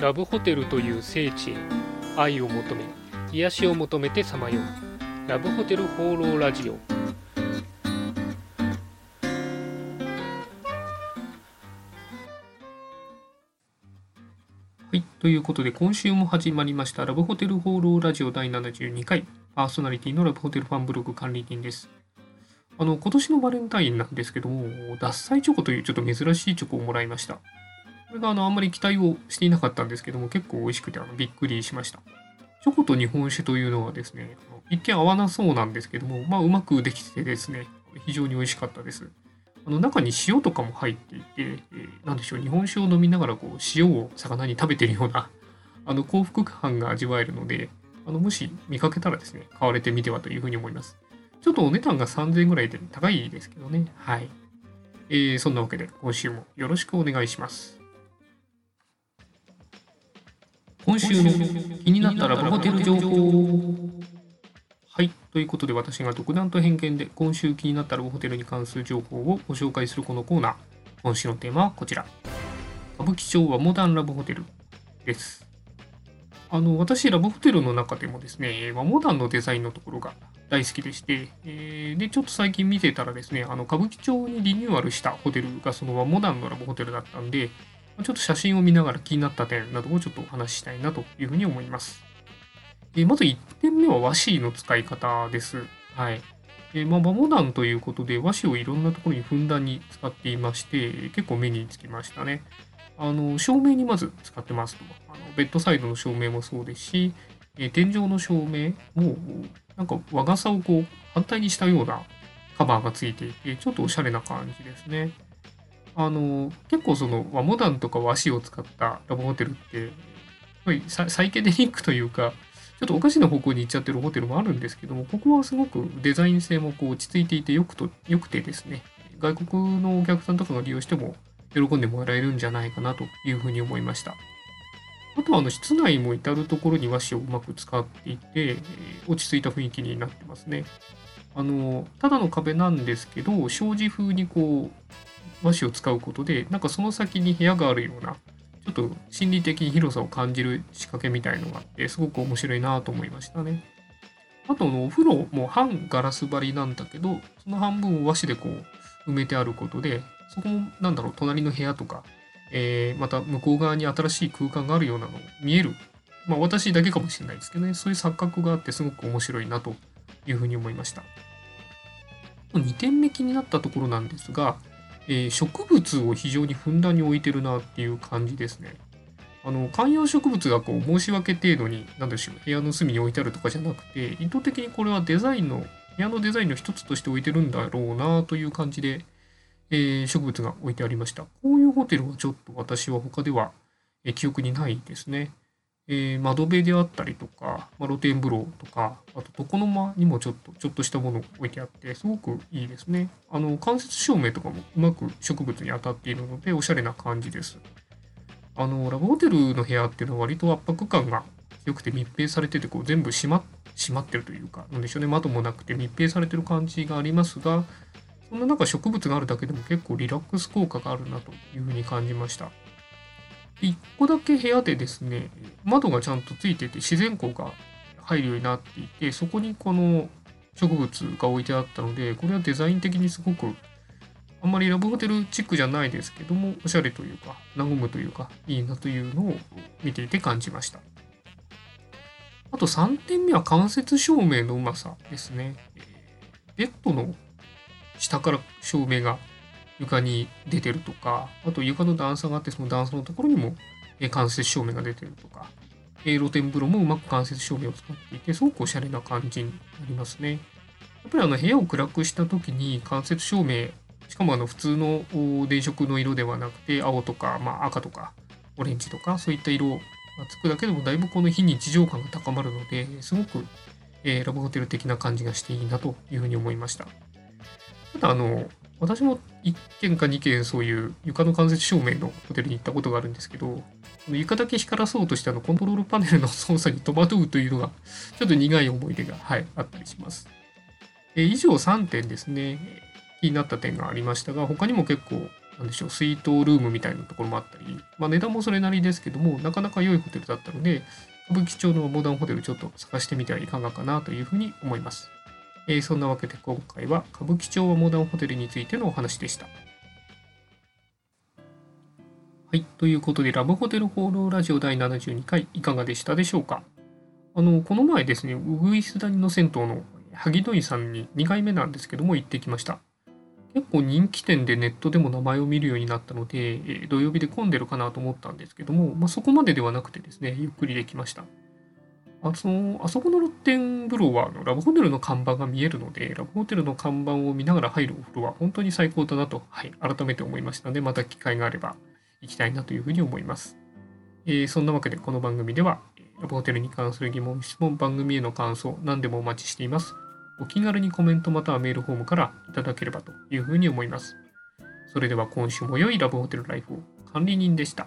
ラブホテルという聖地へ愛を求め癒しを求めてさまよう。ラブホテル放浪ラジオ。はいということで今週も始まりましたラブホテル放浪ラジオ第72回。パーソナリティのラブホテルファンブログ管理人です。あの今年のバレンタインなんですけども獺祭チョコというちょっと珍しいチョコをもらいました。これがあのあんまり期待をしていなかったんですけども、結構美味しくてあのびっくりしました。チョコと日本酒というのはですね、一見合わなそうなんですけども、まあうまくできてですね、非常に美味しかったです。あの中に塩とかも入っていて、えー、なんでしょう、日本酒を飲みながらこう塩を魚に食べてるような あの幸福感が味わえるので、あのもし見かけたらですね、買われてみてはというふうに思います。ちょっとお値段が3000円ぐらいで高いですけどね。はい。えー、そんなわけで今週もよろしくお願いします。今週の気になったラブホテル情報はい。ということで私が独断と偏見で今週気になったラブホテルに関する情報をご紹介するこのコーナー。今週のテーマはこちら。歌舞伎町はモダンラブホテルです。あの、私、ラブホテルの中でもですね、まモダンのデザインのところが大好きでして、えー、で、ちょっと最近見てたらですね、あの、歌舞伎町にリニューアルしたホテルがそのモダンのラブホテルだったんで、ちょっと写真を見ながら気になった点などをちょっとお話ししたいなというふうに思います。えまず1点目は和紙の使い方です。はい。えまあ、モダンということで和紙をいろんなところにふんだんに使っていまして、結構目につきましたね。あの、照明にまず使ってますと。あのベッドサイドの照明もそうですし、え天井の照明も、なんか和傘をこう反対にしたようなカバーがついていて、ちょっとおしゃれな感じですね。あの結構その和モダンとか和紙を使ったラブホテルってサイケデニックというかちょっとおかしな方向に行っちゃってるホテルもあるんですけどもここはすごくデザイン性もこう落ち着いていてよくとよくてですね外国のお客さんとかが利用しても喜んでもらえるんじゃないかなというふうに思いました。あとはあの室内も至る所に和紙をうまく使っていて落ち着いた雰囲気になってますね。あのただの壁なんですけど障子風にこう和紙を使うことでなんかその先に部屋があるようなちょっと心理的に広さを感じる仕掛けみたいのがあってすごく面白いなと思いましたね。あとのお風呂も半ガラス張りなんだけどその半分を和紙でこう埋めてあることでそこもなんだろう隣の部屋とか、えー、また向こう側に新しい空間があるようなの見えるまあ私だけかもしれないですけどねそういう錯覚があってすごく面白いなというふうに思いました。2点目気になったところなんですがえー、植物を非常にふんだんに置いてるなっていう感じですね。あの観葉植物がこう申し訳程度に何でしょう部屋の隅に置いてあるとかじゃなくて意図的にこれはデザインの部屋のデザインの一つとして置いてるんだろうなという感じで、えー、植物が置いてありました。こういうホテルはちょっと私は他では、え記憶にないですね。えー、窓辺であったりとか、まあ、露天風呂とか、あと床の間にもちょっと、ちょっとしたものを置いてあって、すごくいいですね。あの、間接照明とかもうまく植物に当たっているので、おしゃれな感じです。あの、ラブホテルの部屋っていうのは割と圧迫感が強くて密閉されてて、こう全部閉ま閉まってるというか、なんでしょうね、窓もなくて密閉されてる感じがありますが、そんな中植物があるだけでも結構リラックス効果があるなというふうに感じました。1個だけ部屋でですね、窓がちゃんとついてて自然光が入るようになっていて、そこにこの植物が置いてあったので、これはデザイン的にすごくあんまりラブホテルチックじゃないですけども、おしゃれというか、和むというか、いいなというのを見ていて感じました。あと3点目は間接照明のうまさですね。ベッドの下から照明が床に出てるとか、あと床の段差があって、その段差のところにも間接照明が出てるとか、え露天風呂もうまく間接照明を使っていて、すごくおしゃれな感じになりますね。やっぱりあの部屋を暗くした時に間接照明、しかもあの普通の電飾の色ではなくて、青とか、まあ、赤とか、オレンジとか、そういった色がつくだけでもだいぶこの非日常感が高まるので、すごく、えー、ラブホテル的な感じがしていいなというふうに思いました。ただあの、私も1軒か2軒そういう床の間接照明のホテルに行ったことがあるんですけど、床だけ光らそうとしてあのコントロールパネルの操作に戸惑うというのがちょっと苦い思い出が、はい、あったりします。え以上3点ですね、気になった点がありましたが、他にも結構なんでしょう、スイートルームみたいなところもあったり、まあ、値段もそれなりですけども、なかなか良いホテルだったので、歌舞伎町のモダンホテルちょっと探してみてはいかがかなというふうに思います。えー、そんなわけで今回は歌舞伎町モダンホテルについてのお話でした。はい。ということで、ラブホテル放浪ラジオ第72回いかがでしたでしょうか？あの、この前ですね、ウグイス谷の銭湯の萩野井さんに2回目なんですけども行ってきました。結構人気店でネットでも名前を見るようになったので、え土曜日で混んでるかなと思ったんですけども、まあ、そこまでではなくてですね、ゆっくりできました。あそのあそこの露天風呂はあのラブホテルの看板が見えるので、ラブホテルの看板を見ながら入るお風呂は本当に最高だなと、はい、改めて思いましたので、また機会があれば行きたいなというふうに思います。えー、そんなわけでこの番組では、ラブホテルに関する疑問、質問、番組への感想、何でもお待ちしています。お気軽にコメントまたはメールフォームからいただければというふうに思います。それでは今週も良いラブホテルライフを管理人でした。